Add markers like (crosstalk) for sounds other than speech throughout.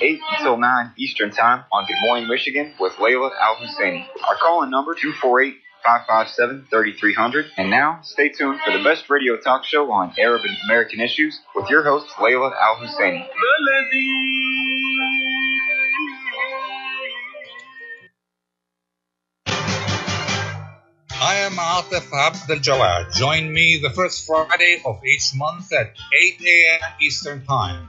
8 until 9 Eastern Time on Good Morning Michigan with Layla Al Husseini. Our call in number 248 557 3300. And now, stay tuned for the best radio talk show on Arab and American issues with your host, Layla Al Husseini. I am Atif Abdel Jawad. Join me the first Friday of each month at 8 a.m. Eastern Time.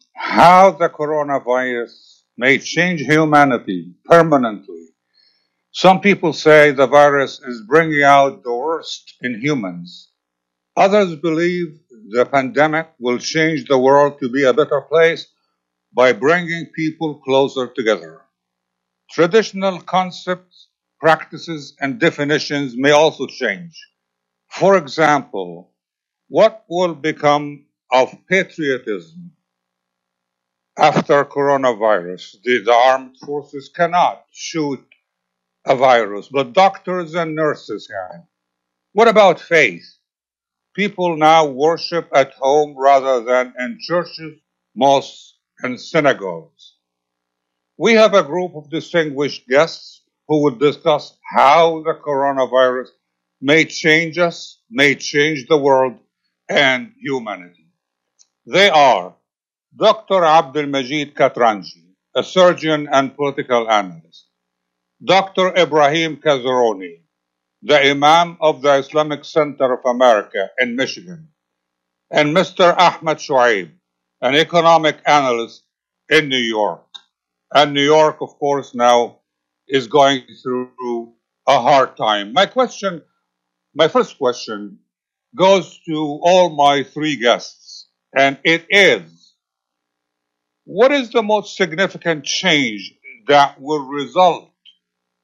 How the coronavirus may change humanity permanently. Some people say the virus is bringing out the worst in humans. Others believe the pandemic will change the world to be a better place by bringing people closer together. Traditional concepts, practices, and definitions may also change. For example, what will become of patriotism after coronavirus? The, the armed forces cannot shoot a virus, but doctors and nurses can. What about faith? People now worship at home rather than in churches, mosques, and synagogues. We have a group of distinguished guests who will discuss how the coronavirus may change us, may change the world and humanity. They are Dr. Abdul Majid Katranji, a surgeon and political analyst, Dr. Ibrahim Kazerooni, the Imam of the Islamic Center of America in Michigan, and Mr. Ahmed Shuaib, an economic analyst in New York. And New York, of course, now is going through a hard time. My question, my first question goes to all my three guests, and it is what is the most significant change that will result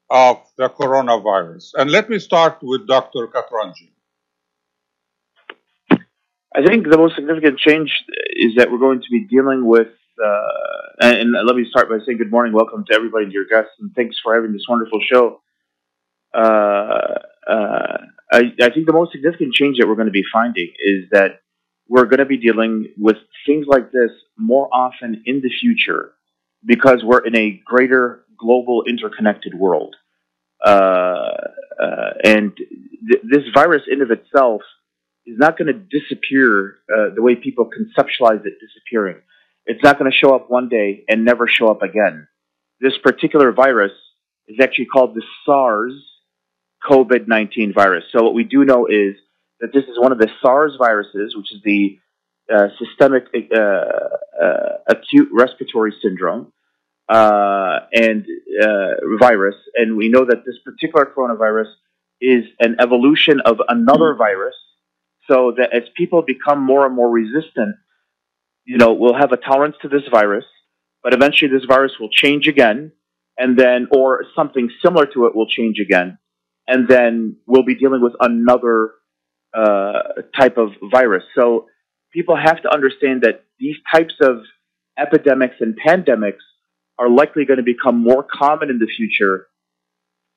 of the coronavirus? And let me start with Dr. Katranji. I think the most significant change is that we're going to be dealing with, uh, and, and let me start by saying good morning, welcome to everybody your guests, and thanks for having this wonderful show. Uh, uh, I, I think the most significant change that we're going to be finding is that we're going to be dealing with things like this more often in the future because we're in a greater global interconnected world. Uh, uh, and th- this virus in of itself is not going to disappear uh, the way people conceptualize it disappearing. It's not going to show up one day and never show up again. This particular virus is actually called the SARS COVID 19 virus. So, what we do know is that this is one of the SARS viruses, which is the uh, systemic uh, uh, acute respiratory syndrome uh, and uh, virus. And we know that this particular coronavirus is an evolution of another virus. So that as people become more and more resistant, you know, we'll have a tolerance to this virus, but eventually this virus will change again, and then, or something similar to it will change again, and then we'll be dealing with another uh, type of virus. So people have to understand that these types of epidemics and pandemics are likely going to become more common in the future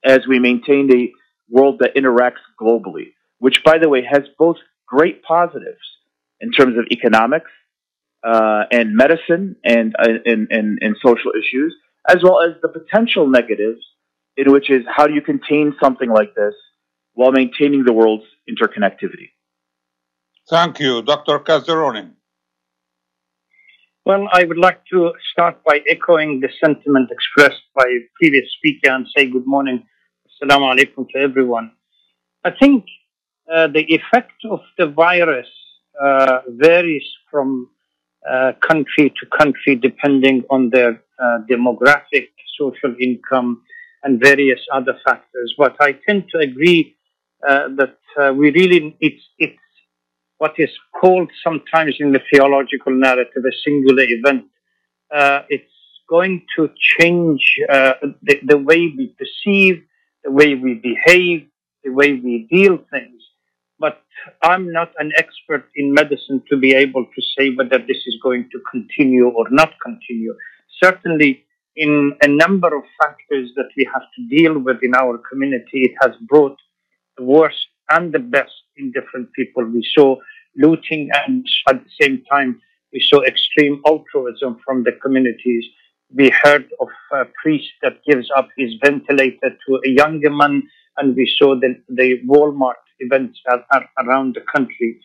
as we maintain a world that interacts globally, which, by the way, has both great positives in terms of economics uh, and medicine and, uh, and, and, and social issues, as well as the potential negatives, in which is how do you contain something like this while maintaining the world's interconnectivity. Thank you. Dr. Kazerooni. Well, I would like to start by echoing the sentiment expressed by a previous speaker and say good morning, assalamu alaikum to everyone. I think uh, the effect of the virus uh, varies from uh, country to country depending on their uh, demographic, social income, and various other factors. But I tend to agree that uh, we really it's it's what is called sometimes in the theological narrative a singular event. Uh, it's going to change uh, the, the way we perceive, the way we behave, the way we deal things. But I'm not an expert in medicine to be able to say whether this is going to continue or not continue. Certainly, in a number of factors that we have to deal with in our community, it has brought the worst and the best in different people. We saw looting and at the same time we saw extreme altruism from the communities. We heard of a priest that gives up his ventilator to a younger man, and we saw the, the Walmart events around the country.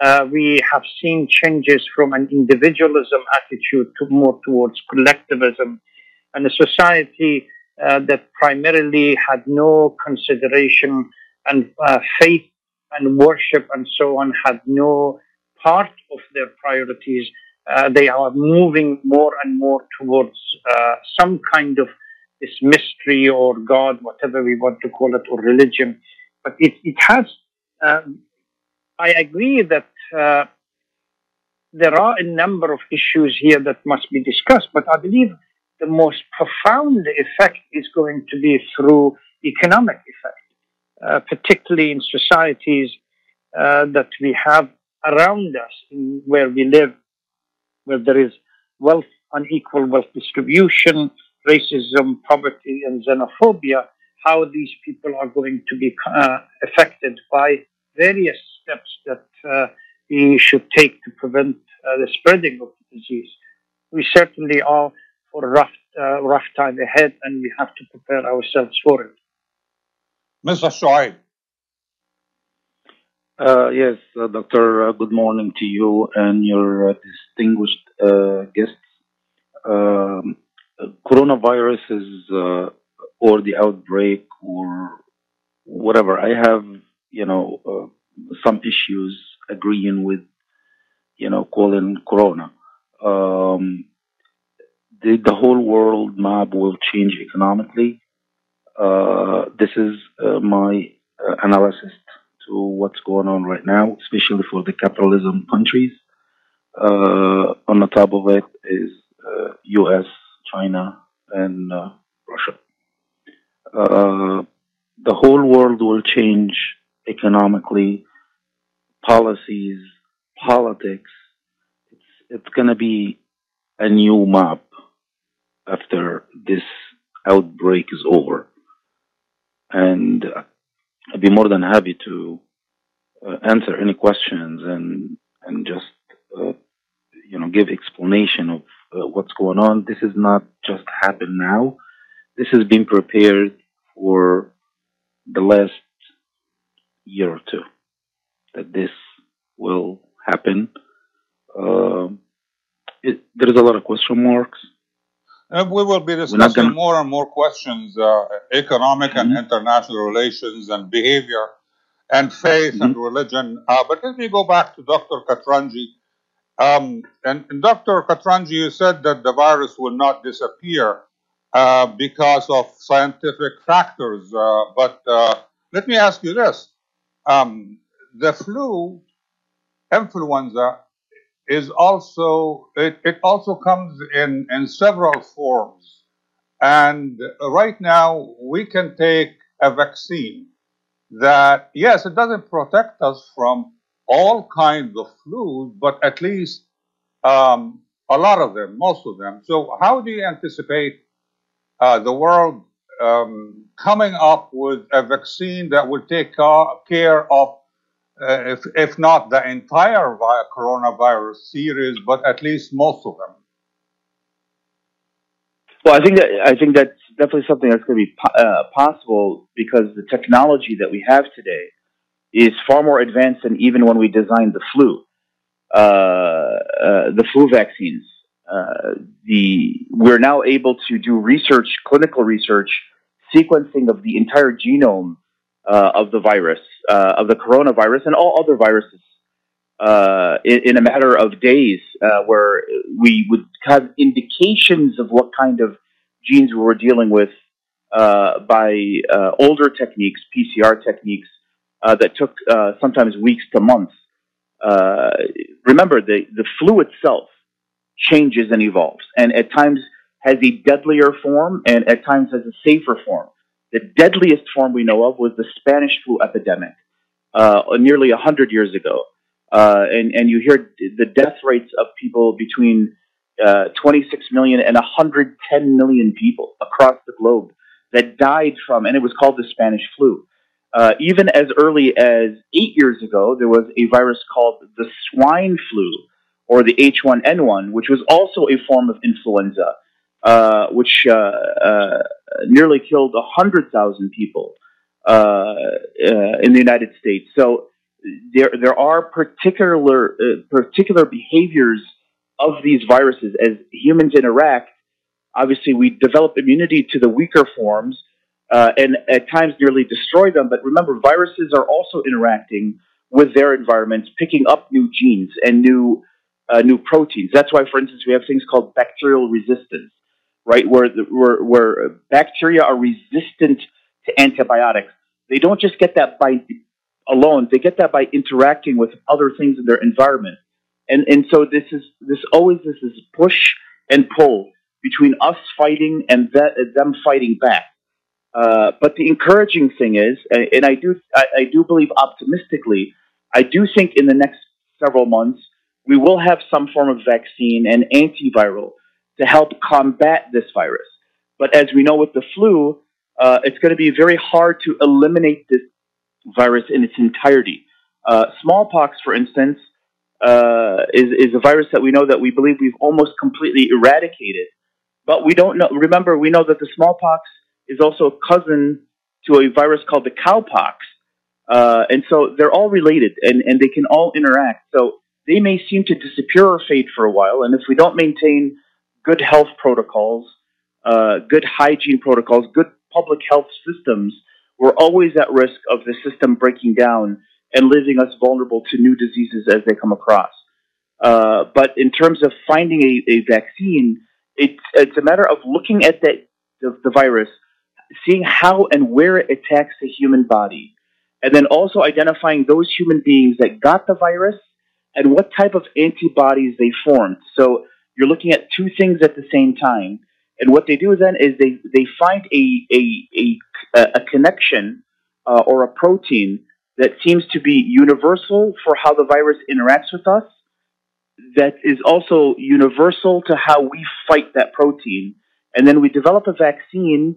Uh, we have seen changes from an individualism attitude to more towards collectivism, and a society uh, that primarily had no consideration and uh, faith and worship and so on had no part of their priorities. Uh, they are moving more and more towards uh, some kind of this mystery or God, whatever we want to call it, or religion. But it, it has, um, I agree that uh, there are a number of issues here that must be discussed, but I believe the most profound effect is going to be through economic effect. Uh, particularly in societies uh, that we have around us, where we live, where there is wealth, unequal wealth distribution, racism, poverty, and xenophobia, how these people are going to be uh, affected by various steps that uh, we should take to prevent uh, the spreading of the disease. We certainly are for a rough, rough time ahead, and we have to prepare ourselves for it. Mr. Shoaib. Uh, yes, uh, Doctor, uh, good morning to you and your uh, distinguished uh, guests. Um, coronavirus is, uh, or the outbreak, or whatever. I have, you know, some issues agreeing with, you know, calling corona. Um, the, the whole world map will change economically uh, this is uh, my uh, analysis to what's going on right now, especially for the capitalism countries. Uh, on the top of it is U.S., China, and Russia. the whole world will change economically, policies, politics. It's it's going to be a new map after this outbreak is over and I'd be more than happy to uh, answer any questions and and just uh, you know give explanation of uh, what's going on. This is not just happened now. This has been prepared for the last year or two that this will happen. Um, it, there's a lot of question marks uh, we will be discussing gonna... more and more questions, uh, economic mm-hmm. and international relations and behavior and faith mm-hmm. and religion. Uh, but let me go back to Dr. Katranji. Um, and, and, Dr. Katranji, you said that the virus will not disappear uh, because of scientific factors. Uh, but uh, let me ask you this. Um, the flu, influenza, is also it, it also comes in in several forms. And right now we can take a vaccine that yes it doesn't protect us from all kinds of flus but at least um, a lot of them most of them. So how do you anticipate uh, the world um, coming up with a vaccine that will take care of if, if not the entire coronavirus series, but at least most of them? Well, I think that I think that's definitely something that's going to be uh, possible because the technology that we have today is far more advanced than even when we designed the flu, uh, uh, the flu vaccines. Uh, the we're now able to do research, clinical research, sequencing of the entire genome uh, of the virus, uh, of the coronavirus, and all other viruses uh, in, in, a matter of days, where we would have indications of what kind of genes we were dealing with by older techniques, PCR techniques, that took sometimes weeks to months. remember, the, the flu itself changes and evolves, and at times has a deadlier form and at times has a safer form. The deadliest form we know of was the Spanish flu epidemic uh, nearly 100 years ago. Uh, and, and you hear the death rates of people between uh, 26 million and 110 million people across the globe that died from, and it was called the Spanish flu. Uh, even as early as eight years ago, there was a virus called the swine flu, or the H1N1, which was also a form of influenza, uh, which uh, uh nearly killed 100,000 people uh, uh, in the United States. So there, there are particular, particular behaviors of these viruses as humans interact. Obviously, we develop immunity to the weaker forms and at times nearly destroy them. But remember, viruses are also interacting with their environments, picking up new genes and new uh, new proteins. That's why, for instance, we have things called bacterial resistance, right? Where, the, where, where bacteria are resistant to antibiotics. They don't just get that by alone; they get that by interacting with other things in their environment. And and so this is this always this is push and pull between us fighting and that, them fighting back. Uh, but the encouraging thing is, and I do I, I do believe optimistically, I do think in the next several months we will have some form of vaccine and antiviral to help combat this virus. But as we know with the flu, uh, it's going to be very hard to eliminate this virus in its entirety. Uh, smallpox, for instance, uh, is, is a virus that we know that we believe we've almost completely eradicated. But we don't know. Remember, we know that the smallpox is also a cousin to a virus called the cowpox. Uh, and so they're all related and, and they can all interact. So they may seem to disappear or fade for a while. And if we don't maintain good health protocols, uh, good hygiene protocols, good public health systems, we're always at risk of the system breaking down and leaving us vulnerable to new diseases as they come across. Uh, but in terms of finding a, a vaccine, it's, it's a matter of looking at the, the, the virus, seeing how and where it attacks the human body, and then also identifying those human beings that got the virus and what type of antibodies they formed. So you're looking at two things at the same time. And what they do then is they, they find a, a, a, a connection uh, or a protein that seems to be universal for how the virus interacts with us, that is also universal to how we fight that protein. And then we develop a vaccine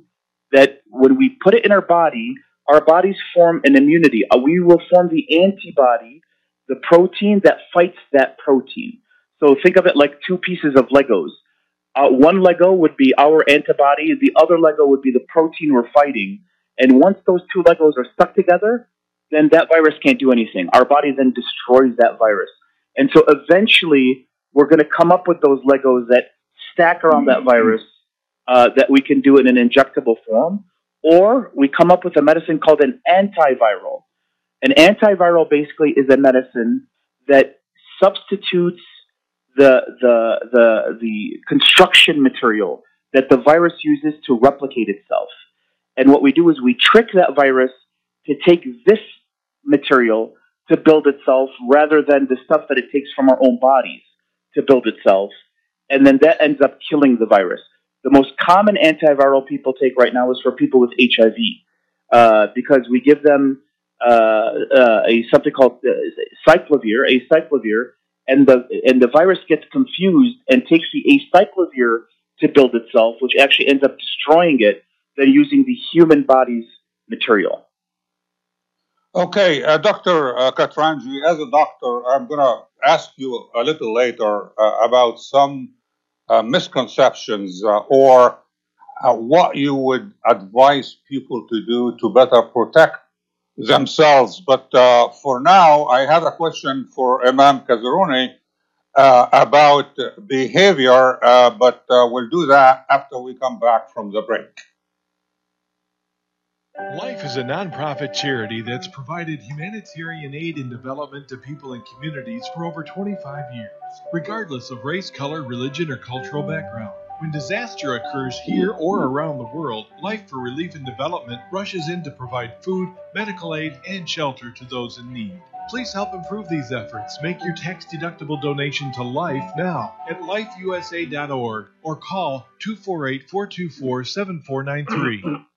that when we put it in our body, our bodies form an immunity. Uh, we will form the antibody the protein that fights that protein. So think of it like two pieces of Legos. Uh, one Lego would be our antibody, the other Lego would be the protein we're fighting. And once those two Legos are stuck together, then that virus can't do anything. Our body then destroys that virus. And so eventually, we're going to come up with those Legos that stack around that virus uh, that we can do in an injectable form. Or we come up with a medicine called an antiviral an antiviral basically is a medicine that substitutes the, the, the, the construction material that the virus uses to replicate itself. And what we do is we trick that virus to take this material to build itself rather than the stuff that it takes from our own bodies to build itself. And then that ends up killing the virus. The most common antiviral people take right now is for people with HIV uh, because we give them uh, uh, a something called uh, cyclovir, acyclovir, and the and the virus gets confused and takes the acyclovir to build itself, which actually ends up destroying it. Than using the human body's material. Okay, uh, Dr. Uh, Katranji, as a doctor, I'm going to ask you a little later uh, about some uh, misconceptions or what you would advise people to do to better protect themselves. But uh, for now, I have a question for Imam Kazerooni uh, about behavior, uh, but uh, we'll do that after we come back from the break. Life is a nonprofit charity that's provided humanitarian aid and development to people and communities for over 25 years, regardless of race, color, religion, or cultural background. When disaster occurs here or around the world, Life for Relief and Development rushes in to provide food, medical aid, and shelter to those in need. Please help improve these efforts. Make your tax deductible donation to Life now at lifeusa.org or call 248 424 7493.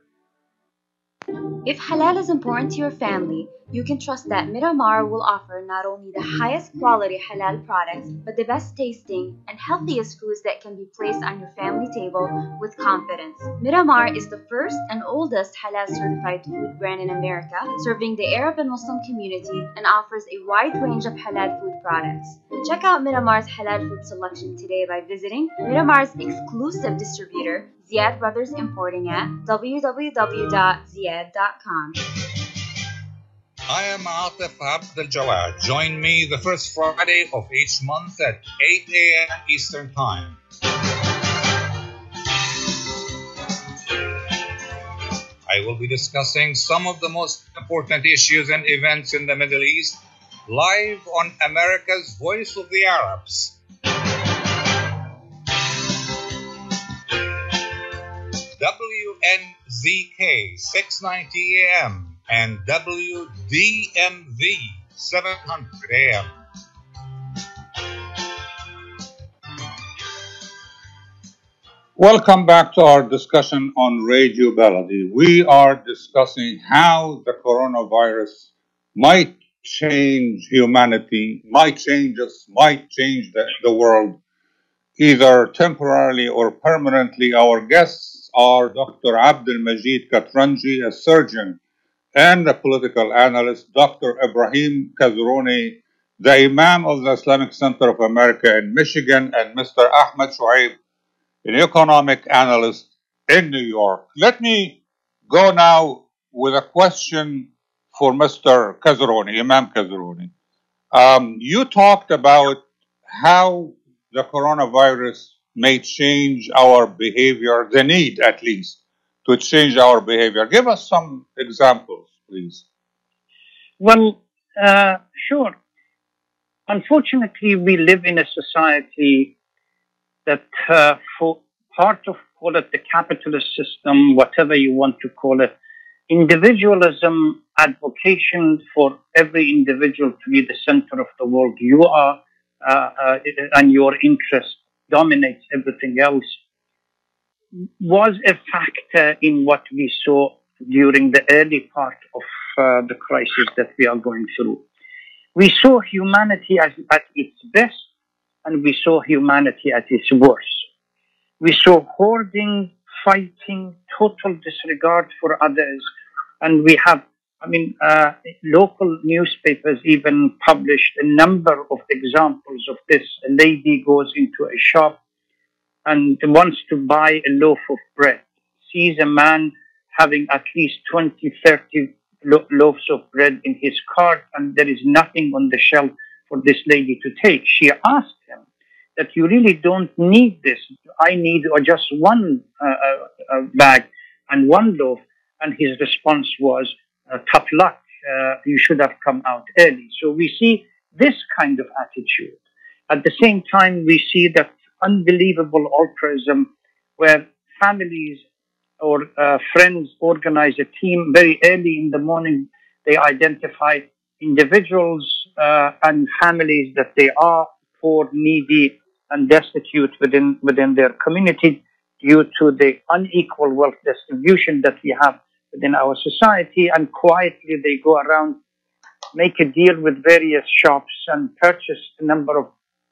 If halal is important to your family, you can trust that Miramar will offer not only the highest quality halal products, but the best tasting and healthiest foods that can be placed on your family table with confidence. Miramar is the first and oldest halal certified food brand in America, serving the Arab and Muslim community and offers a wide range of halal food products. Check out Miramar's halal food selection today by visiting Miramar's exclusive distributor, Ziyad Brothers Importing at www.ziyad.com. I am Atif Abdel Jawad. Join me the first Friday of each month at 8 a.m. Eastern Time. I will be discussing some of the most important issues and events in the Middle East live on America's Voice of the Arabs. WNZK 690 AM and WDMV 700 AM. Welcome back to our discussion on Radio Baladi. We are discussing how the coronavirus might change humanity, might change us, might change the, the world, either temporarily or permanently. Our guests are Dr. Abdul Majid Katranji, a surgeon and a political analyst, Dr. Ibrahim Kazerooni, the Imam of the Islamic Center of America in Michigan, and Mr. Ahmed Shuaib, an economic analyst in New York. Let me go now with a question for Mr. Kazerooni, Imam Kazerooni. Um, you talked about how the coronavirus may change our behavior, the need at least to change our behavior. Give us some examples, please. Well, uh, sure. Unfortunately, we live in a society that, uh, for part of call it the capitalist system, whatever you want to call it, individualism, advocation for every individual to be the center of the world you are, uh, uh, and your interest dominates everything else was a factor in what we saw during the early part of uh, the crisis that we are going through. We saw humanity as, at its best and we saw humanity at its worst. We saw hoarding, fighting, total disregard for others, and we have, I mean, uh, local newspapers even published a number of examples of this. A lady goes into a shop and wants to buy a loaf of bread, sees a man having at least 20, 30 lo- loaves of bread in his cart, and there is nothing on the shelf for this lady to take. She asked him that you really don't need this. I need uh, just one uh, uh, uh, bag and one loaf. And his response was, tough luck. uh, you should have come out early. So we see this kind of attitude. At the same time, we see that unbelievable altruism where families or uh, friends organize a team very early in the morning. They identify individuals uh, and families that they are poor, needy, and destitute within within their community due to the unequal wealth distribution that we have within our society. And quietly, they go around, make a deal with various shops, and purchase a number of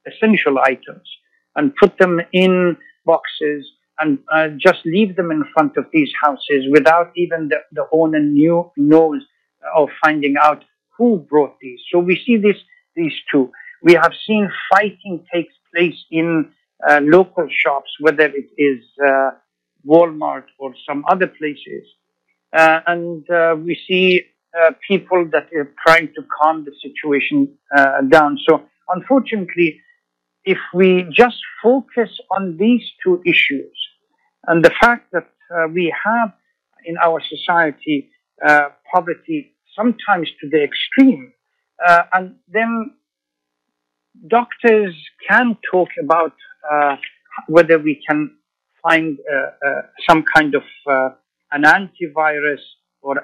essential items and put them in boxes and uh, just leave them in front of these houses without even the, the owner knew knows of finding out who brought these. So we see this these two. We have seen fighting takes place in uh, local shops, whether it is uh, Walmart or some other places, and uh, we see uh, people that are trying to calm the situation uh, down. So unfortunately, if we just focus on these two issues and the fact that uh, we have in our society uh, poverty sometimes to the extreme, uh, and then doctors can talk about uh, whether we can find uh, uh, some kind of an antivirus or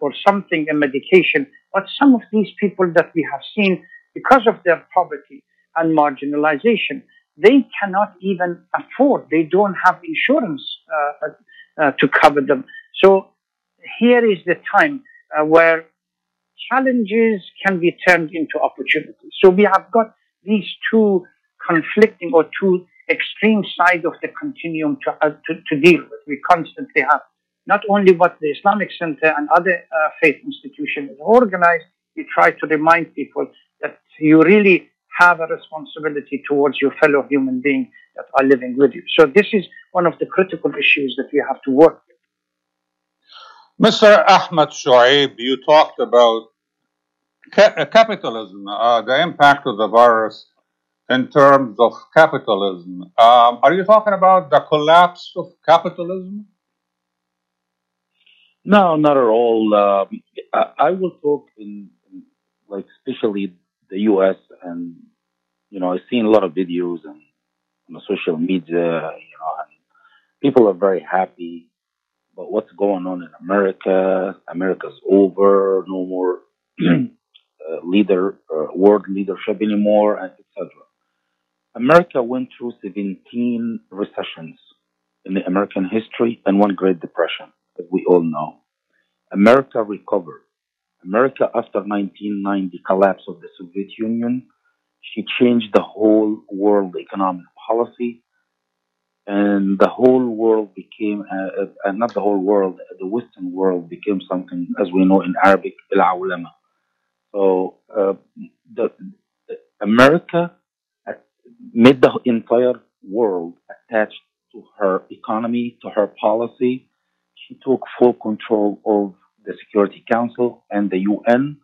or something, a medication. But some of these people that we have seen, because of their poverty and marginalization, they cannot even afford. They don't have insurance uh, uh, to cover them. So here is the time uh, where challenges can be turned into opportunities. So we have got these two conflicting or two extreme sides of the continuum to, uh, to, to, deal with. We constantly have not only what the Islamic Center and other uh, faith institutions organize, we try to remind people that you really have a responsibility towards your fellow human being that are living with you. So this is one of the critical issues that we have to work with. Mr. Ahmed Shoaib, you talked about ca- capitalism, uh, the impact of the virus in terms of capitalism. Um, are you talking about the collapse of capitalism? No, not at all. Um, I, I, will talk in, in, like, especially the U.S. and you know I've seen a lot of videos and on social media, you know, and people are very happy about what's going on in America. America's over, no more (clears throat) uh, leader, uh, world leadership anymore, and etc. America went through 17 recessions in the American history and one Great Depression, as we all know. America recovered. America, after 1990 collapse of the Soviet Union, she changed the whole world economic policy, and the whole world became, uh, uh, not the whole world, the Western world became something, as we know in Arabic, al So uh, the, America made the entire world attached to her economy, to her policy. She took full control of the Security Council and the UN.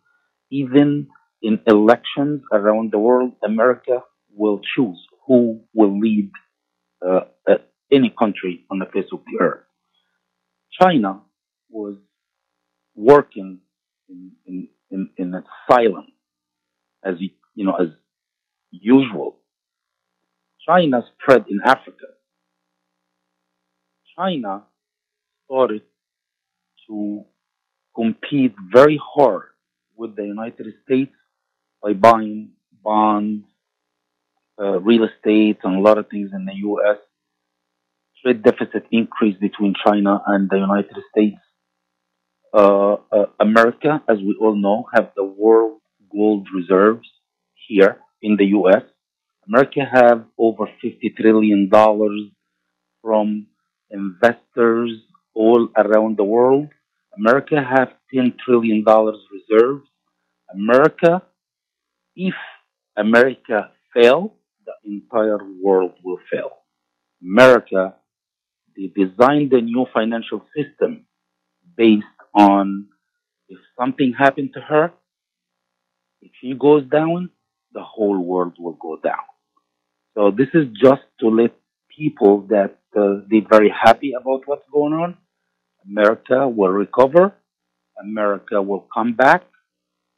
Even in elections around the world, America will choose who will lead uh, uh, any country on the face of the earth. China was working in, in, in, in silence, as you know, as usual. China spread in Africa. China started to compete very hard with the United States by buying bonds, uh, real estate, and a lot of things in the U.S. Trade deficit increased between China and the United States. Uh, uh, America, as we all know, have the world gold reserves here in the U.S. America have over 50 trillion dollars from investors all around the world. America have 10 trillion dollars reserves. America if America fail, the entire world will fail. America, they designed the new financial system based on if something happened to her, if she goes down, the whole world will go down. So this is just to let people that uh, they're very happy about what's going on. America will recover. America will come back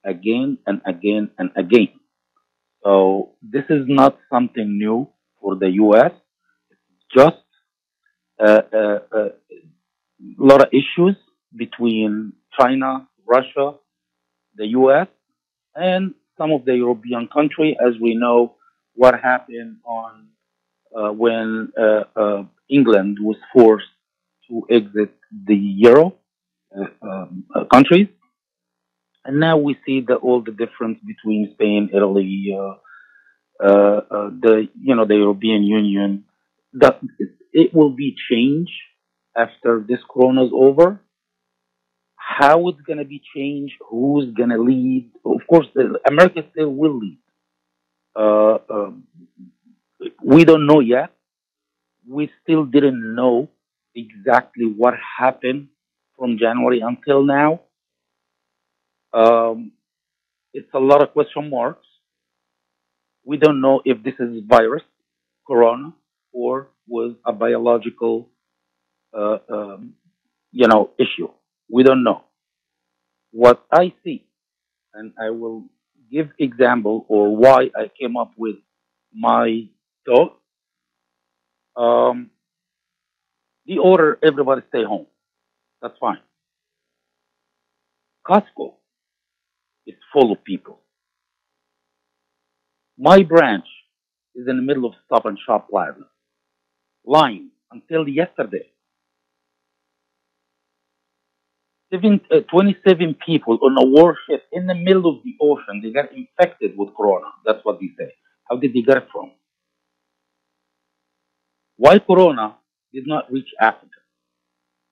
again and again and again. So this is not something new for the U.S. Just uh, uh, uh, a lot of issues between China, Russia, the U.S., and some of the European countries, as we know what happened on uh, when uh, uh, England was forced to exit the euro uh, um, uh, countries, and now we see the, all the difference between Spain, Italy, uh, the you know the European Union. That it, will be changed after this Corona is over. How it's going to be changed? Who's going to lead? Of course, America still will lead. Uh, um, we don't know yet. We still didn't know exactly what happened from January until now. Um, it's a lot of question marks. We don't know if this is virus, corona, or was a biological, uh, um, you know, issue. We don't know. What I see, and I will give example or why I came up with my thought. Um, the order everybody stay home. That's fine. Costco is full of people. My branch is in the middle of Stop and Shop Plaza. Line until yesterday. Seven, uh, 27 people on a warship in the middle of the ocean. They got infected with corona. That's what they say. How did they get it from? Why corona did not reach Africa,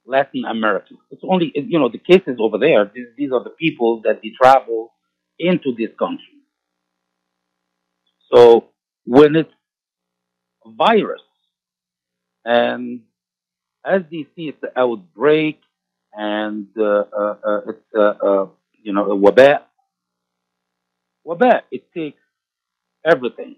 Latin America? It's only, you know, the cases over there. These, these are the people that they travel into this country. So when it's a virus, and as they see it's an outbreak, and uh, uh, uh, it's uh, uh, you know a wabah. Wabah it takes everything.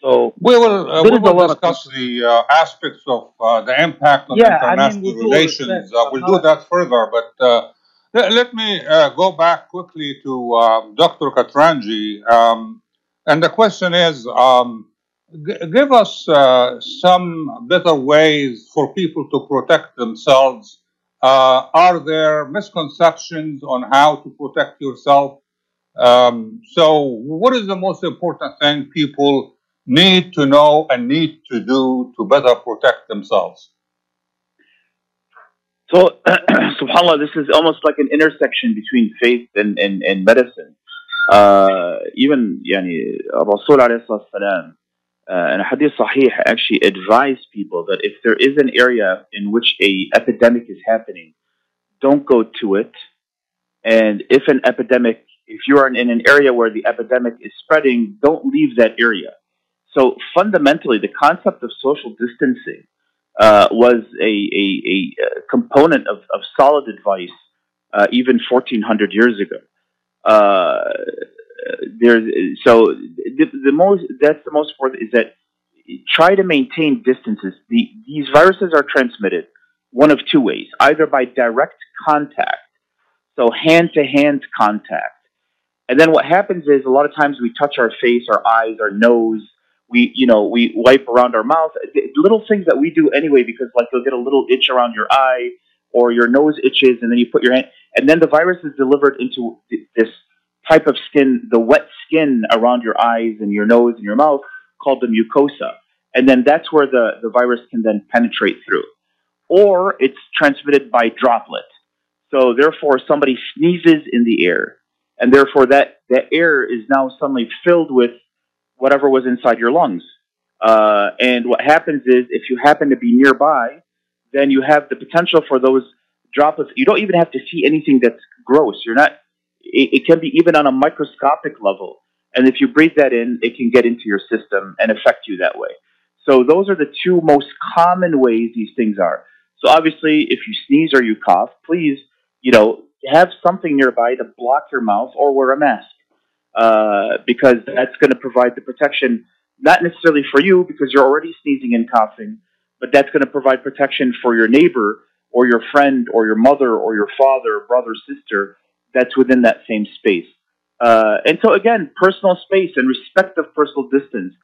So We will uh, there we is a will lot of discuss the uh, aspects of uh, the impact on yeah. I mean, international relations. respect Uh, we'll do that further, but uh, let, let me uh, go back quickly to um, Dr. Katranji. Um, and the question is um, g- give us uh, some better ways for people to protect themselves. Uh, are there misconceptions on how to protect yourself? Um, so, what is the most important thing people need to know and need to do to better protect themselves. So, (clears throat) subhanAllah, this is almost like an intersection between faith and, and, and medicine. Uh, even yani, Rasul alayhi uh, and hadith sahih actually advise people that if there is an area in which a epidemic is happening, don't go to it. And if an epidemic, if you are in an area where the epidemic is spreading, don't leave that area. So fundamentally, the concept of social distancing uh, was a, a, a component of, of solid advice uh, even 1400 years ago. Uh, there's so the, the most that's the most important is that try to maintain distances. The, these viruses are transmitted one of two ways: either by direct contact, so hand to hand contact, and then what happens is a lot of times we touch our face, our eyes, our nose. We, you know, we wipe around our mouth. Little things that we do anyway, because like you'll get a little itch around your eye, or your nose itches, and then you put your hand, and then the virus is delivered into this type of skin, the wet skin around your eyes and your nose and your mouth, called the mucosa, and then that's where the the virus can then penetrate through, or it's transmitted by droplet. So therefore, somebody sneezes in the air, and therefore that that air is now suddenly filled with whatever was inside your lungs. Uh, and what happens is, if you happen to be nearby, then you have the potential for those droplets. You don't even have to see anything that's gross. You're not. It, it can be even on a microscopic level. And if you breathe that in, it can get into your system and affect you that way. So those are the two most common ways these things are. So obviously, if you sneeze or you cough, please, you know, have something nearby to block your mouth or wear a mask uh, because that's going to provide the protection, not necessarily for you because you're already sneezing and coughing, but that's going to provide protection for your neighbor or your friend or your mother or your father, brother, sister that's within that same space. Uh, and so again, personal space and respect of personal distance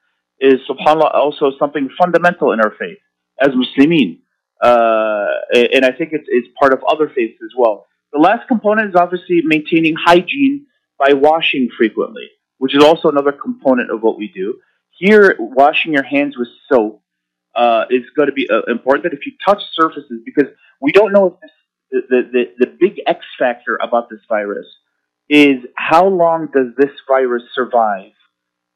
is subhanAllah also something fundamental in our faith as Muslimin. Uh, and I think it's, it's part of other faiths as well. The last component is obviously maintaining hygiene by washing frequently, which is also another component of what we do. Here, washing your hands with soap uh, is going to be uh, important. That if you touch surfaces, because we don't know if this, the, the, the big X factor about this virus is how long does this virus survive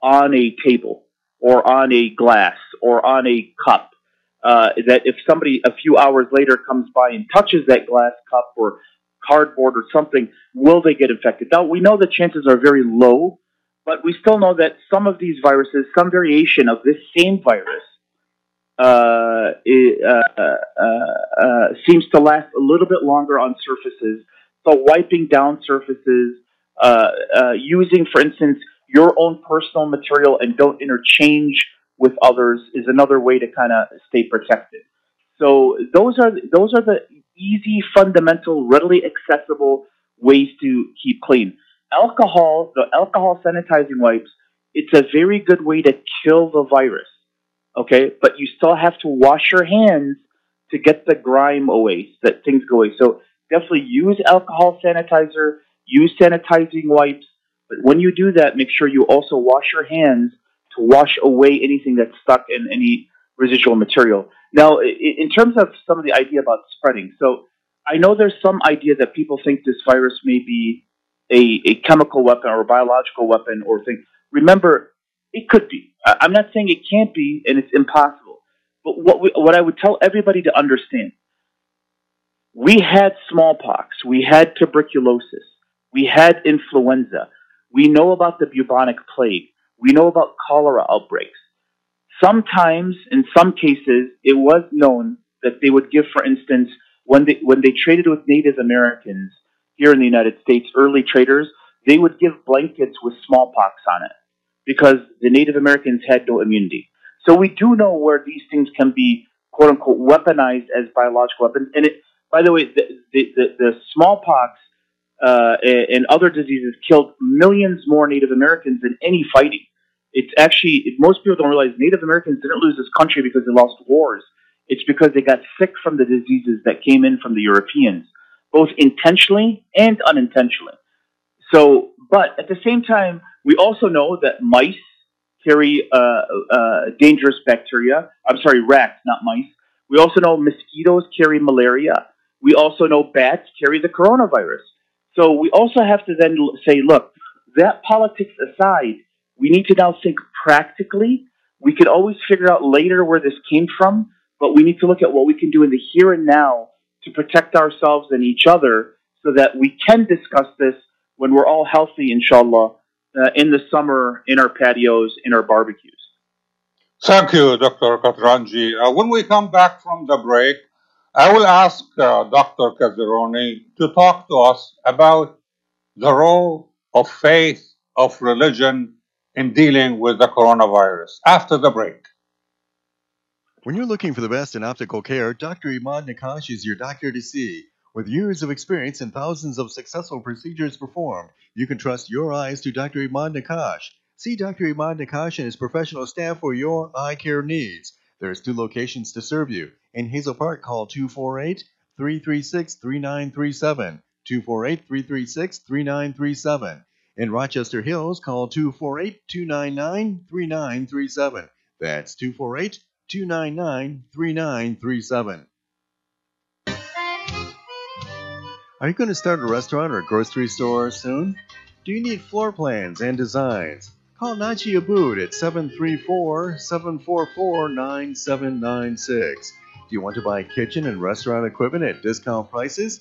on a table or on a glass or on a cup? Uh, that if somebody a few hours later comes by and touches that glass cup or cardboard or something, will they get infected? Now, we know the chances are very low, but we still know that some of these viruses, some variation of this same virus, uh, uh, uh, uh, seems to last a little bit longer on surfaces. So, wiping down surfaces, uh, using, for instance, your own personal material and don't interchange with others is another way to kind of stay protected. So those are those are the easy, fundamental, readily accessible ways to keep clean. Alcohol, the alcohol sanitizing wipes, it's a very good way to kill the virus. Okay, but you still have to wash your hands to get the grime away, that things go away. So definitely use alcohol sanitizer, use sanitizing wipes, but when you do that, make sure you also wash your hands to wash away anything that's stuck in any residual material. Now, in terms of some of the idea about spreading, so I know there's some idea that people think this virus may be a, a chemical weapon or a biological weapon or thing. Remember, it could be. I'm not saying it can't be and it's impossible. But what, we, what I would tell everybody to understand, we had smallpox, we had tuberculosis, we had influenza, we know about the bubonic plague, we know about cholera outbreaks. Sometimes, in some cases, it was known that they would give, for instance, when they when they traded with Native Americans here in the United States, early traders, they would give blankets with smallpox on it because the Native Americans had no immunity. So we do know where these things can be quote unquote weaponized as biological weapons. And it, by the way, the the, the, the smallpox uh, and other diseases killed millions more Native Americans than any fighting. It's actually, most people don't realize Native Americans didn't lose this country because they lost wars. It's because they got sick from the diseases that came in from the Europeans, both intentionally and unintentionally. So, but at the same time, we also know that mice carry uh, uh, dangerous bacteria. I'm sorry, rats, not mice. We also know mosquitoes carry malaria. We also know bats carry the coronavirus. So we also have to then say, look, that politics aside, we need to now think practically. We could always figure out later where this came from, but we need to look at what we can do in the here and now to protect ourselves and each other so that we can discuss this when we're all healthy, inshallah, uh, in the summer, in our patios, in our barbecues. Thank you, Dr. Katranji. Uh, when we come back from the break, I will ask uh, Dr. Kazerooni to talk to us about the role of faith, of religion in dealing with the coronavirus after the break. When you're looking for the best in optical care, Dr. Imad Nakash is your doctor to see. With years of experience and thousands of successful procedures performed, you can trust your eyes to Dr. Imad Nakash. See Dr. Imad Nakash and his professional staff for your eye care needs. There's two locations to serve you. In Hazel Park, call 248 336 3937. 248 336 3937. In Rochester Hills, call 248 299 3937. That's 248 299 3937. Are you going to start a restaurant or a grocery store soon? Do you need floor plans and designs? Call Naji Abood at 734 744 9796. Do you want to buy kitchen and restaurant equipment at discount prices?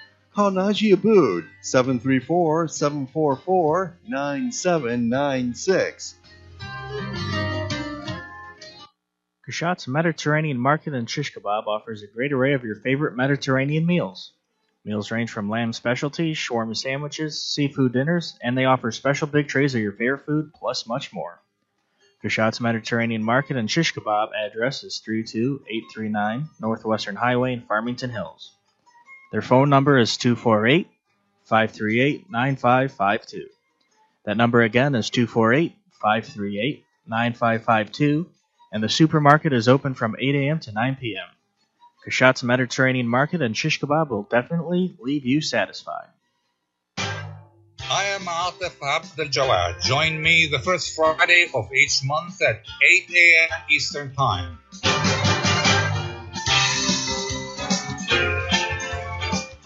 Call Najee Abood 734 744 9796. Kashat's Mediterranean Market and Shish Kebab offers a great array of your favorite Mediterranean meals. Meals range from lamb specialties, shawarma sandwiches, seafood dinners, and they offer special big trays of your favorite food, plus much more. Kashat's Mediterranean Market and Shish Kebab address is 32839 Northwestern Highway in Farmington Hills. Their phone number is 248 538 9552. That number again is 248 538 9552, and the supermarket is open from 8 a.m. to 9 p.m. Kashat's Mediterranean Market and Shish Kebab will definitely leave you satisfied. I am Atif Abdel. Join me the first Friday of each month at 8 a.m. Eastern Time.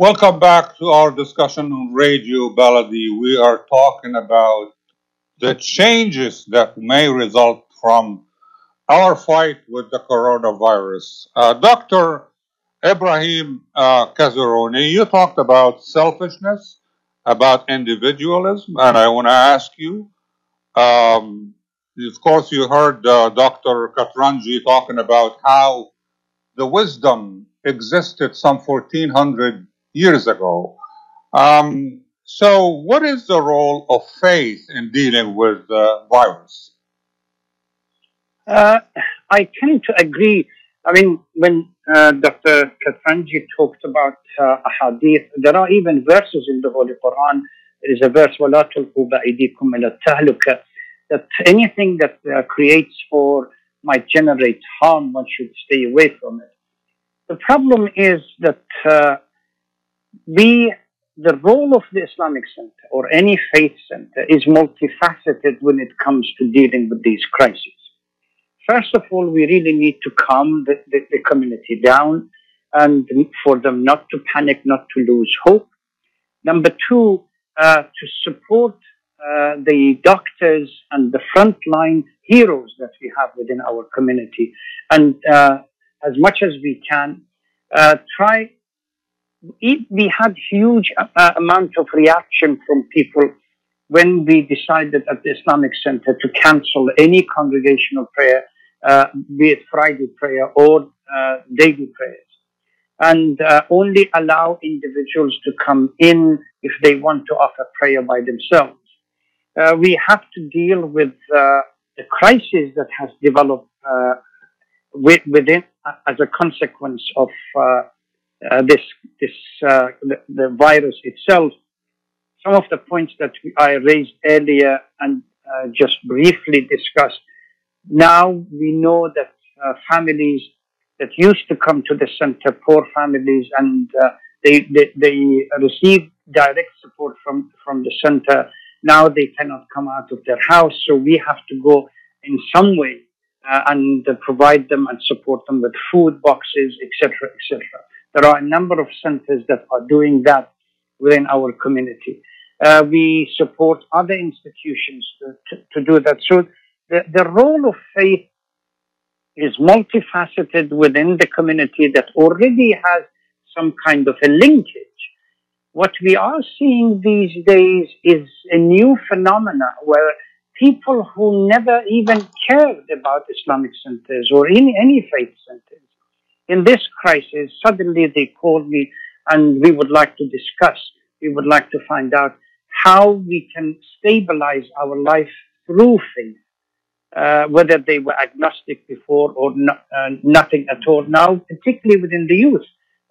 Welcome back to our discussion on Radio Baladi. We are talking about the changes that may result from our fight with the coronavirus. Uh, Dr. Ibrahim uh, Kazerooni, you talked about selfishness, about individualism, and I want to ask you. Um, of course, you heard uh, Dr. Katranji talking about how the wisdom existed some 1400 years ago. Um, so, what is the role of faith in dealing with the virus? Uh, I tend to agree. I mean, when uh, Dr. Katranji talked about uh, hadith, there are even verses in the Holy Quran. There is a verse, that anything that uh, creates or might generate harm, one should stay away from it. The problem is that uh, we, the role of the Islamic Center or any faith center is multifaceted when it comes to dealing with these crises. First of all, we really need to calm the, the, the community down and for them not to panic, not to lose hope. Number two, uh, to support uh, the doctors and the frontline heroes that we have within our community. And uh, as much as we can, uh, try. We had huge uh, amount of reaction from people when we decided at the Islamic Center to cancel any congregational prayer, uh, be it Friday prayer or daily prayers and uh, only allow individuals to come in if they want to offer prayer by themselves. Uh, we have to deal with uh, the crisis that has developed uh, within as a consequence of uh, uh, this this the, the, virus itself. Some of the points that I raised earlier and just briefly discussed. Now we know that families that used to come to the center, poor families, and uh, they, they, they receive direct support from, from the center. Now they cannot come out of their house, so we have to go in some way uh, and uh, provide them and support them with food boxes, etc., etc. There are a number of centers that are doing that within our community. Uh, we support other institutions to, to, to do that. So the, the role of faith is multifaceted within the community that already has some kind of a linkage. What we are seeing these days is a new phenomena where people who never even cared about Islamic centers or any, any faith centers, in this crisis, suddenly they called me and we would like to discuss, we would like to find out how we can stabilize our life through faith uh, whether they were agnostic before or uh, nothing at all. Now, particularly within the youth,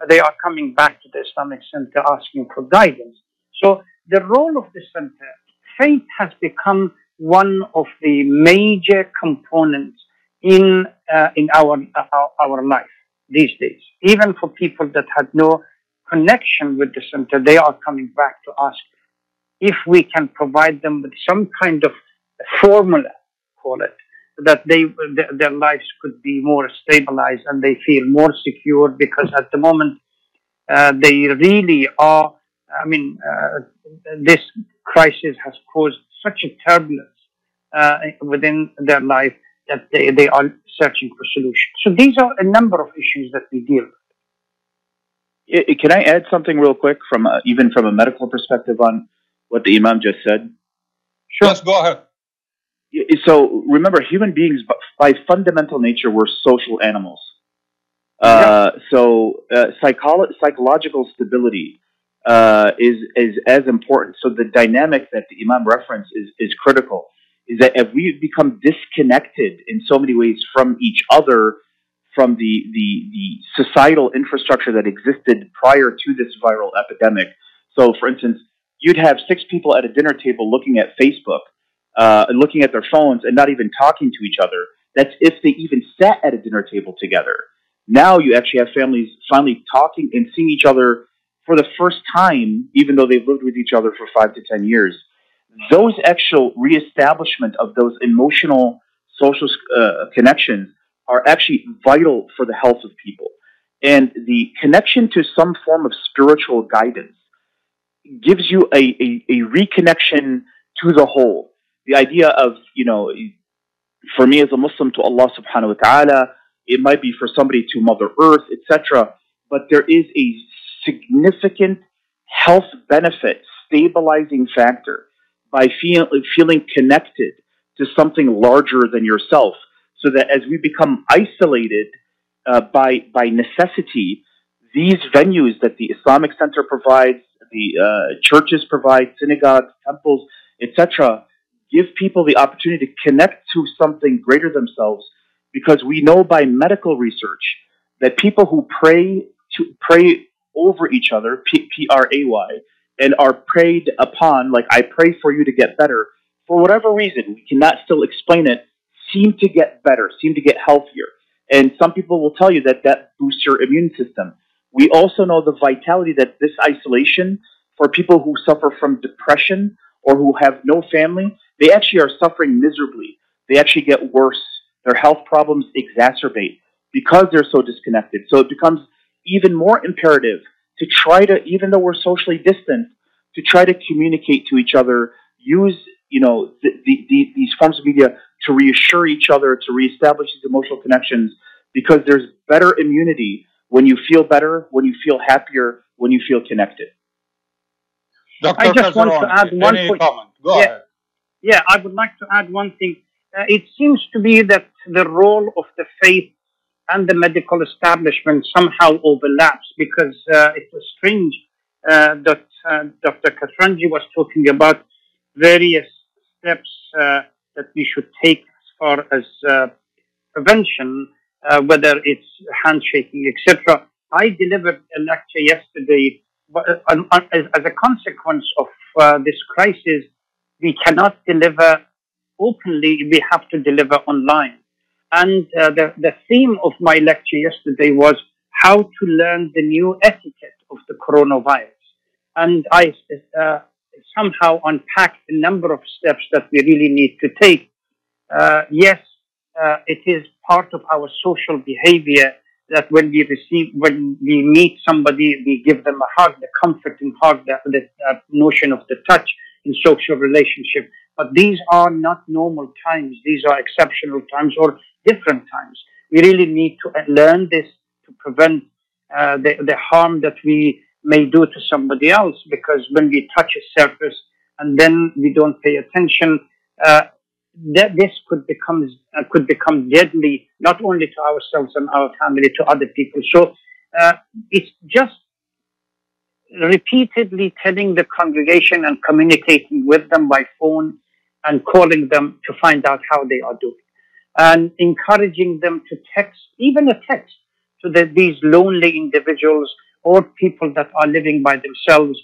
they are coming back to the Islamic Center asking for guidance. So the role of the center, faith has become one of the major components in uh, in our, our our life these days. Even for people that had no connection with the center, they are coming back to ask if we can provide them with some kind of formula, call it, that they their lives could be more stabilized and they feel more secure because at the moment uh, they really are. I mean, uh, this crisis has caused such a turbulence uh, within their life that they, they are searching for solutions. So these are a number of issues that we deal with. Can I add something real quick from a, even from a medical perspective on what the Imam just said? Sure. Yes, go ahead. So remember, human beings by fundamental nature we're social animals. Uh. So uh, psycholo- psychological stability uh, is is as important. So the dynamic that the Imam referenced is is critical. Is that if we become disconnected in so many ways from each other, from the the the societal infrastructure that existed prior to this viral epidemic. So, for instance, you'd have six people at a dinner table looking at Facebook, uh, looking at their phones, and not even talking to each other. That's if they even sat at a dinner table together. Now you actually have families finally talking and seeing each other for the first time, even though they've lived with each other for five to ten years. Those actual reestablishment of those emotional social uh, connections are actually vital for the health of people. And the connection to some form of spiritual guidance gives you a, a, a reconnection to the whole. The idea of, you know, for me as a Muslim to Allah subhanahu wa ta'ala, it might be for somebody to Mother Earth, etc. But there is a significant health benefit, stabilizing factor by feel, feeling connected to something larger than yourself. So that as we become isolated uh, by, by necessity, these venues that the Islamic Center provides, the uh, churches provide, synagogues, temples, etc., give people the opportunity to connect to something greater themselves because we know by medical research that people who pray to pray over each other, P R A Y, and are prayed upon, like I pray for you to get better, for whatever reason, we cannot still explain it, seem to get better, seem to get healthier. And some people will tell you that that boosts your immune system. We also know the vitality that this isolation for people who suffer from depression or who have no family, they actually are suffering miserably. They actually get worse their health problems exacerbate because they're so disconnected. So it becomes even more imperative to try to, even though we're socially distant, to try to communicate to each other, use you know the, the, the, these forms of media to reassure each other, to reestablish these emotional connections, because there's better immunity when you feel better, when you feel happier, when you feel connected. Dr. I just want to add one point. Comment? Go yeah, ahead. Yeah, I would like to add one thing. Uh, it seems to be that the role of the faith and the medical establishment somehow overlaps because uh, it was strange uh, that uh, Dr. Katranji was talking about various steps uh, that we should take as far as uh, prevention, whether it's handshaking, etc. I delivered a lecture yesterday as a consequence of this crisis. We cannot deliver openly, we have to deliver online. And uh, the, the theme of my lecture yesterday was how to learn the new etiquette of the coronavirus. And I uh, somehow unpacked a number of steps that we really need to take. Uh, yes, uh, it is part of our social behavior that when we receive, when we meet somebody, we give them a hug, the comforting hug, the, the uh, notion of the touch in social relationship. But these are not normal times. These are exceptional times or different times. We really need to learn this to prevent uh, the, the harm that we may do to somebody else because when we touch a surface and then we don't pay attention, uh, that this could become uh, could become deadly not only to ourselves and our family to other people. So uh, it's just repeatedly telling the congregation and communicating with them by phone and calling them to find out how they are doing and encouraging them to text, even a text, so that these lonely individuals or people that are living by themselves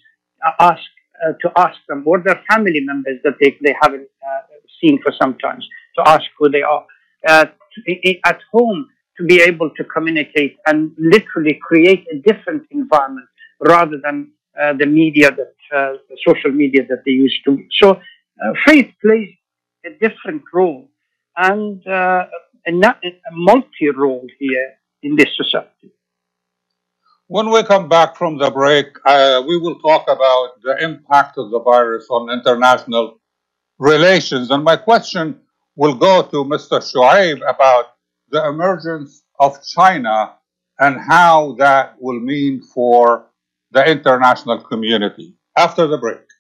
uh, ask uh, to ask them or their family members that they, they haven't uh, seen for some time to ask who they are. Uh, to, at home, to be able to communicate and literally create a different environment rather than uh, the media that uh, the social media that they used to. So uh, faith plays a different role and uh, a, a multi role here in this society. When we come back from the break, uh, we will talk about the impact of the virus on international relations. And my question will go to Mr. Shuaib about the emergence of China and how that will mean for the international community. After the break.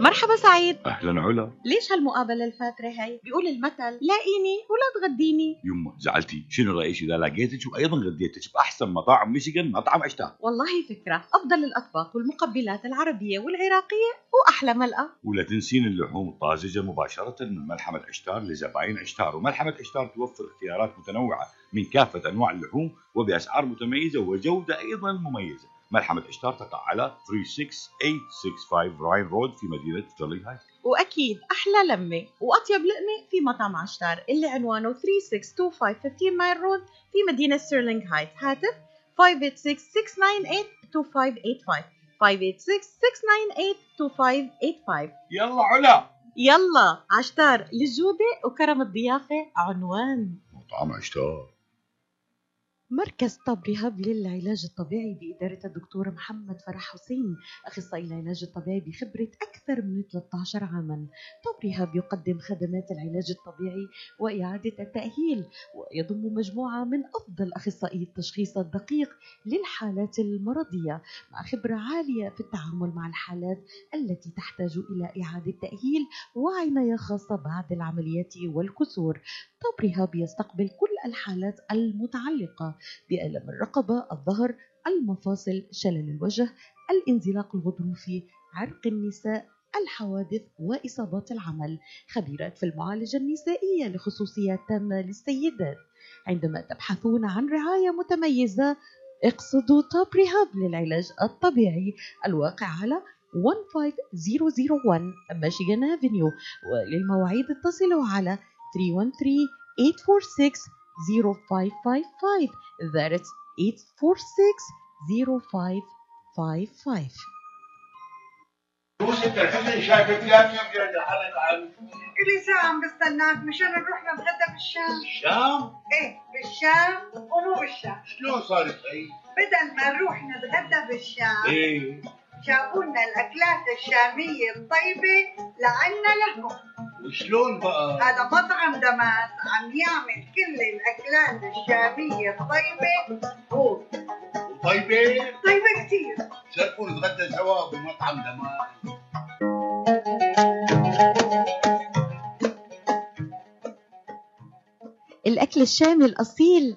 مرحبا سعيد. أهلا علا. ليش هالمقابلة الفاترة هي بيقول المثل لاقيني ولا تغديني. يما زعلتي. شنو رأيك إذا لقيتك وأيضا غديتك بأحسن مطاعم ميشيغان مطعم عشتار والله فكرة. أفضل الأطباق والمقبلات العربية والعراقية وأحلى ملقا ولا تنسين اللحوم الطازجة مباشرة من ملحمة عشتار لزباين عشتار. وملحمة عشتار توفر اختيارات متنوعة من كافة أنواع اللحوم وبأسعار متميزة وجودة أيضا مميزة. ملحمة عشتار تقع على 36865 راين رود في مدينة ستيرلينغ هايت وأكيد أحلى لمة وأطيب لقمة في مطعم عشتار اللي عنوانه 3625 15 مايل رود في مدينة ستيرلينغ هايت هاتف 586-698-2585 يلا علا! يلا عشتار للجودة وكرم الضيافة عنوان. مطعم عشتار. مركز طب رهاب للعلاج الطبيعي بإدارة الدكتور محمد فرح حسين أخصائي العلاج الطبيعي بخبرة أكثر من 13 عاما. طب رهاب يقدم خدمات العلاج الطبيعي وإعادة التأهيل ويضم مجموعة من أفضل أخصائي التشخيص الدقيق للحالات المرضية مع خبرة عالية في التعامل مع الحالات التي تحتاج إلى إعادة تأهيل وعناية خاصة بعد العمليات والكسور. طب رهاب يستقبل كل الحالات المتعلقة بألم الرقبة، الظهر، المفاصل، شلل الوجه، الانزلاق الغضروفي، عرق النساء، الحوادث وإصابات العمل، خبيرات في المعالجة النسائية لخصوصيات تامة للسيدات. عندما تبحثون عن رعاية متميزة اقصدوا توب ريهاب للعلاج الطبيعي الواقع على 15001 ميشيغان افنيو وللمواعيد اتصلوا على 313 846 0555 that's 846 0555 كل ساعة عم بستناك. مشان نروح نتغدى بالشام؟ الشام؟ إيه بالشام ومو بالشام. شلون صارت هي؟ بدل ما نروح نتغدى بالشام إيه. جابوا لنا الأكلات الشامية الطيبة لعنا لكم وشلون بقى؟ هذا مطعم دماس عم يعمل كل الأكلات الشامية. الطيبة هو طيبة؟ طيبة كثير شرفوا نتغدى سوا بمطعم دماس الأكل الشامي الأصيل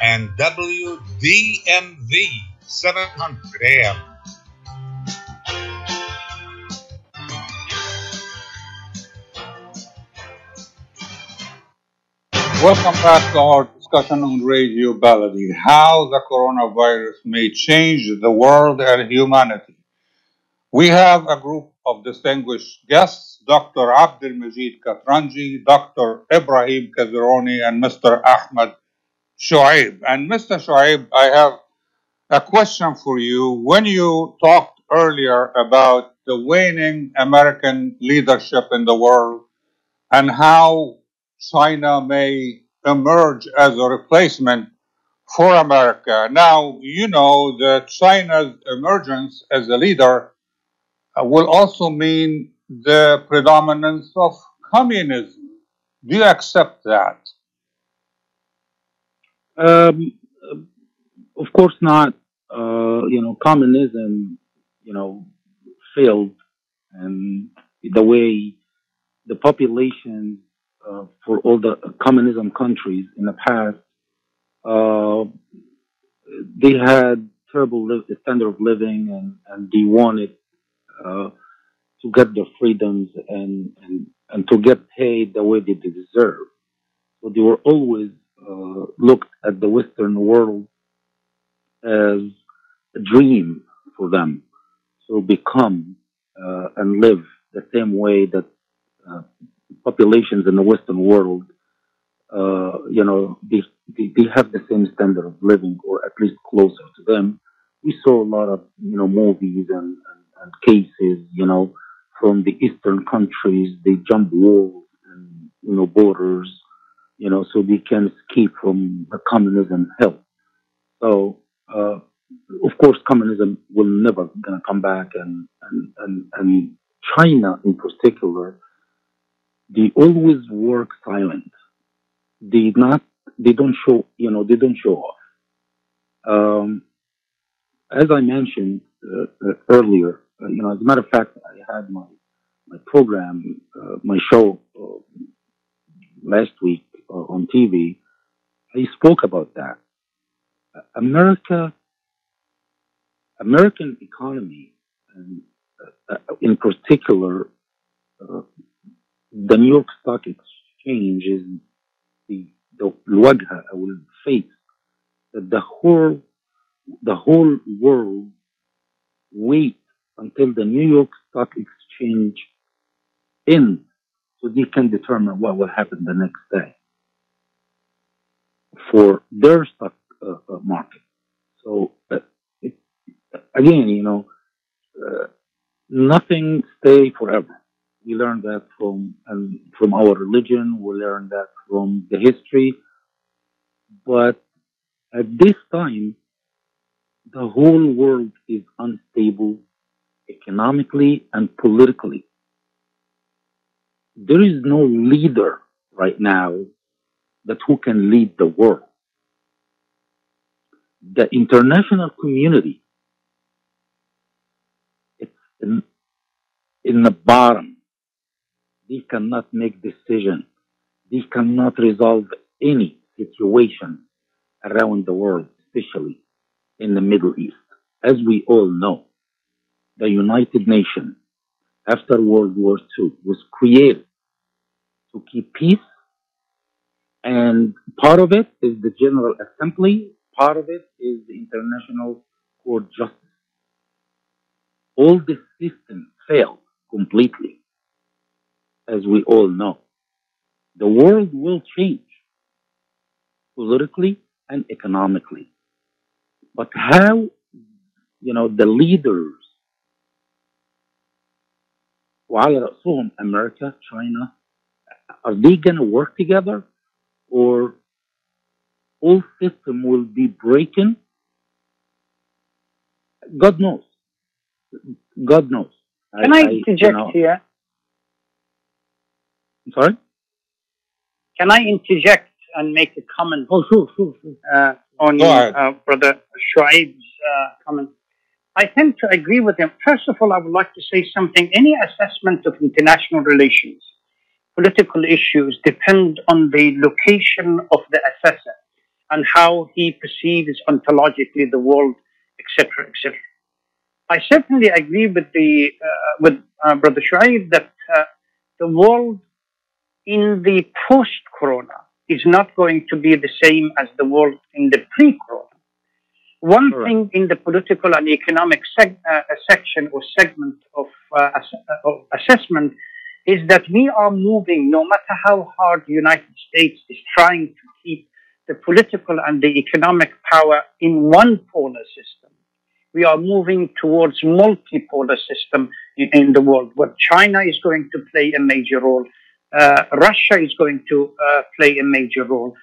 and WDMV 700 AM. Welcome back to our discussion on Radio Baladi, how the coronavirus may change the world and humanity. We have a group of distinguished guests, Dr. Abdul Majid Katranji, Dr. Ibrahim Kazerooni, and Mr. Ahmed Shoaib. And Mr. Shoaib, I have a question for you. When you talked earlier about the waning American leadership in the world and how China may emerge as a replacement for America. Now, you know that China's emergence as a leader uh, will also mean the predominance of communism. Do you accept that? Um, of course not. Uh, you know, communism, you know, failed, and the way the population uh, for all the communism countries in the past, uh, they had terrible li- standard of living, and, and they wanted uh, to get their freedoms and, and and to get paid the way they deserve. So they were always uh, looked at the Western world as a dream for them to become uh, and live the same way that uh, populations in the Western world, uh, you know, they, they, they have the same standard of living or at least closer to them. We saw a lot of, you know, movies and, and, and cases, you know, from the Eastern countries. They jump walls and, you know, borders, you know, so we can escape from the communism hell. So, uh, of course, communism will never gonna come back, and and and, and China in particular, they always work silent. They not they don't show you know they don't show off. Um, as I mentioned uh, uh, earlier, uh, you know, as a matter of fact, I had my my program, uh, my show uh, last week on TV. I spoke about that. America, American economy, and uh, uh, in particular, uh, the New York Stock Exchange is the the الواجهة أو الفيس that the whole the whole world wait until the New York Stock Exchange ends so they can determine what will happen the next day for their stock uh, uh, market. So uh, it, again, you know, uh, nothing stay forever. We learn that from and from our religion. We learn that from the history. But at this time, the whole world is unstable economically and politically. There is no leader right now that who can lead the world. The international community, it's in, in the bottom. They cannot make decisions. They cannot resolve any situation around the world, especially in the Middle East. As we all know, the United Nations after World War II was created to keep peace and part of it is the General Assembly, part of it is the International Court of Justice. All the systems failed completely, as we all know. The world will change politically and economically. But how, you know, the leaders, وعلى رأسهم America, China, are they going to work together? Or all system will be breaking. God knows. God knows. Can I, interject you know, here? I'm sorry? Can I interject and make a comment? Oh, sure, sure, sure. Uh, on uh, Brother Shuaib's uh, comment. I tend to agree with him. First of all, I would like to say something. Any assessment of international relations, political issues, depend on the location of the assessor and how he perceives ontologically the world, etc., etc. I certainly agree with the uh, with uh, Brother Shuaib that uh, the world in the post-corona is not going to be the same as the world in the pre-corona. One thing in the political and economic seg- uh, section or segment of, uh, ass- uh, of assessment is that we are moving, no matter how hard the United States is trying to keep the political and the economic power in one polar system. We are moving towards multipolar system in, in the world where China is going to play a major role. Uh, Russia is going to uh, play a major role.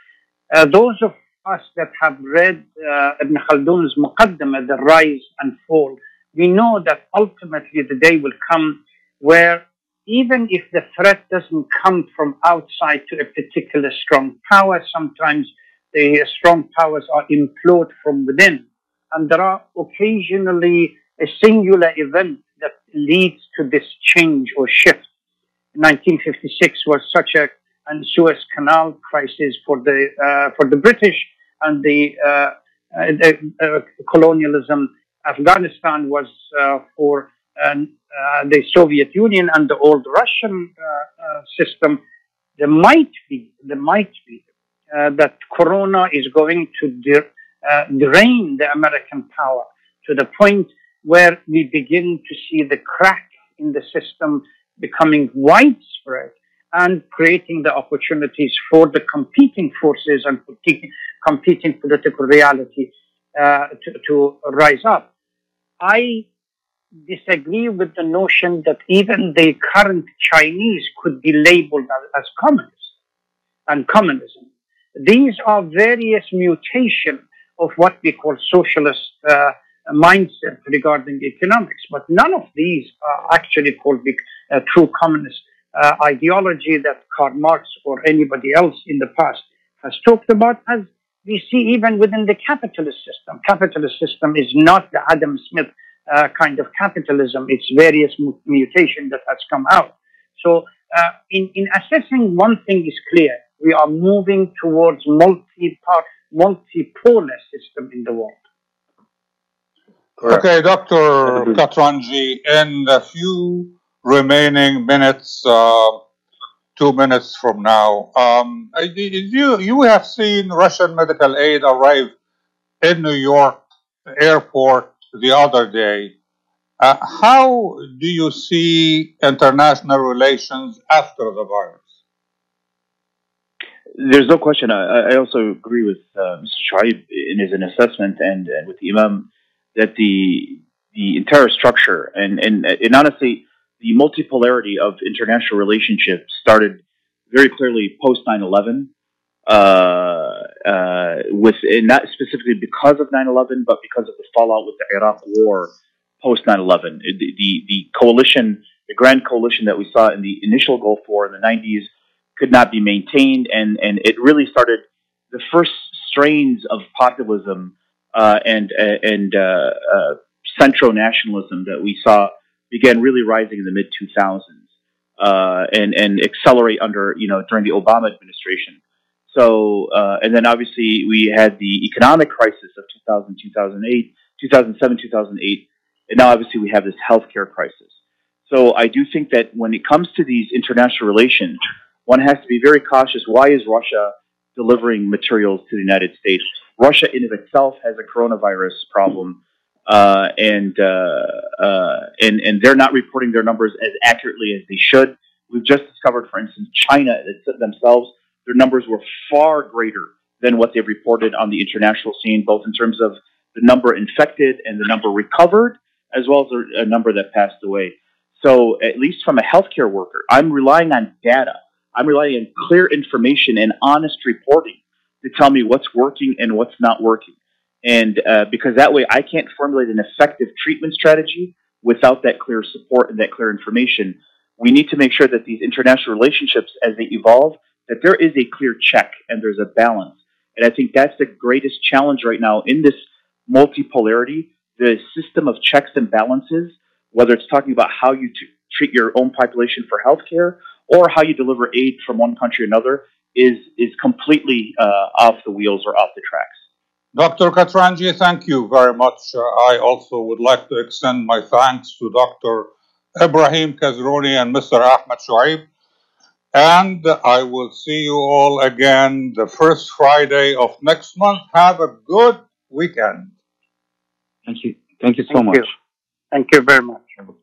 Uh, those of us that have read uh, Ibn Khaldun's Muqaddimah, The Rise and Fall, we know that ultimately the day will come where even if the threat doesn't come from outside to a particular strong power, sometimes the strong powers are implored from within. And there are occasionally a singular event that leads to this change or shift. 1956 was such a Suez Canal crisis for the uh, for the British and the, uh, uh, the uh, colonialism. Afghanistan was uh, for uh, Uh, the Soviet Union and the old Russian uh, uh, system. There might be there might be that Corona is going to drain the American power to the point where we begin to see the crack in the system becoming widespread and creating the opportunities for the competing forces and competing political reality uh, to, to rise up. I disagree with the notion that even the current Chinese could be labeled as, communists and communism. These are various mutations of what we call socialist uh, mindset regarding economics, but none of these are actually called uh, true communist uh, ideology that Karl Marx or anybody else in the past has talked about, as we see even within the capitalist system. Capitalist system is not the Adam Smith uh, kind of capitalism. It's various mutation that has come out. So, uh, in, in assessing one thing is clear. We are moving towards multi-part, multipolar system in the world. Correct. Okay, Dr. Katranji, in a few remaining minutes, uh, two minutes from now, um, you, you have seen Russian medical aid arrive in New York airport the other day. Uh, how do you see international relations after the virus? There's no question. I, I also agree with uh, Mr. Shuaib in his assessment and, and with the Imam that the the entire structure and, and, and honestly, the multipolarity of international relationships started very clearly post 9 11, uh, uh, with not specifically because of 9 11, but because of the fallout with the Iraq war post 9 11. The, the, the coalition, the grand coalition that we saw in the initial Gulf War in the 90s could not be maintained, and, and it really started the first strains of populism uh, and, and uh, uh, centro nationalism that we saw began really rising in the mid 2000s uh, and and accelerate under you know during the Obama administration. So uh, and then obviously we had the economic crisis of 2000, 2008, 2007, 2008, and now obviously we have this healthcare crisis. So I do think that when it comes to these international relations, one has to be very cautious. Why is Russia delivering materials to the United States? Russia in of itself has a coronavirus problem uh, and uh, uh, and and they're not reporting their numbers as accurately as they should. We've just discovered, for instance, China themselves, their numbers were far greater than what they've reported on the international scene, both in terms of the number infected and the number recovered, as well as a number that passed away. So, at least from a healthcare worker, I'm relying on data. I'm relying on clear information and honest reporting to tell me what's working and what's not working. And uh, because that way I can't formulate an effective treatment strategy without that clear support and that clear information. We need to make sure that these international relationships, as they evolve, that there is a clear check and there's a balance. And I think that's the greatest challenge right now in this multipolarity, the system of checks and balances, whether it's talking about how you t- treat your own population for healthcare or how you deliver aid from one country to another, is is completely uh, off the wheels or off the tracks. Dr. Katranji, thank you very much. Uh, I also would like to extend my thanks to Dr. Ibrahim Kazerooni and Mr. Ahmed Shuaib. And I will see you all again the first Friday of next month. Have a good weekend. Thank you. Thank you so Thank much. you. Thank you very much.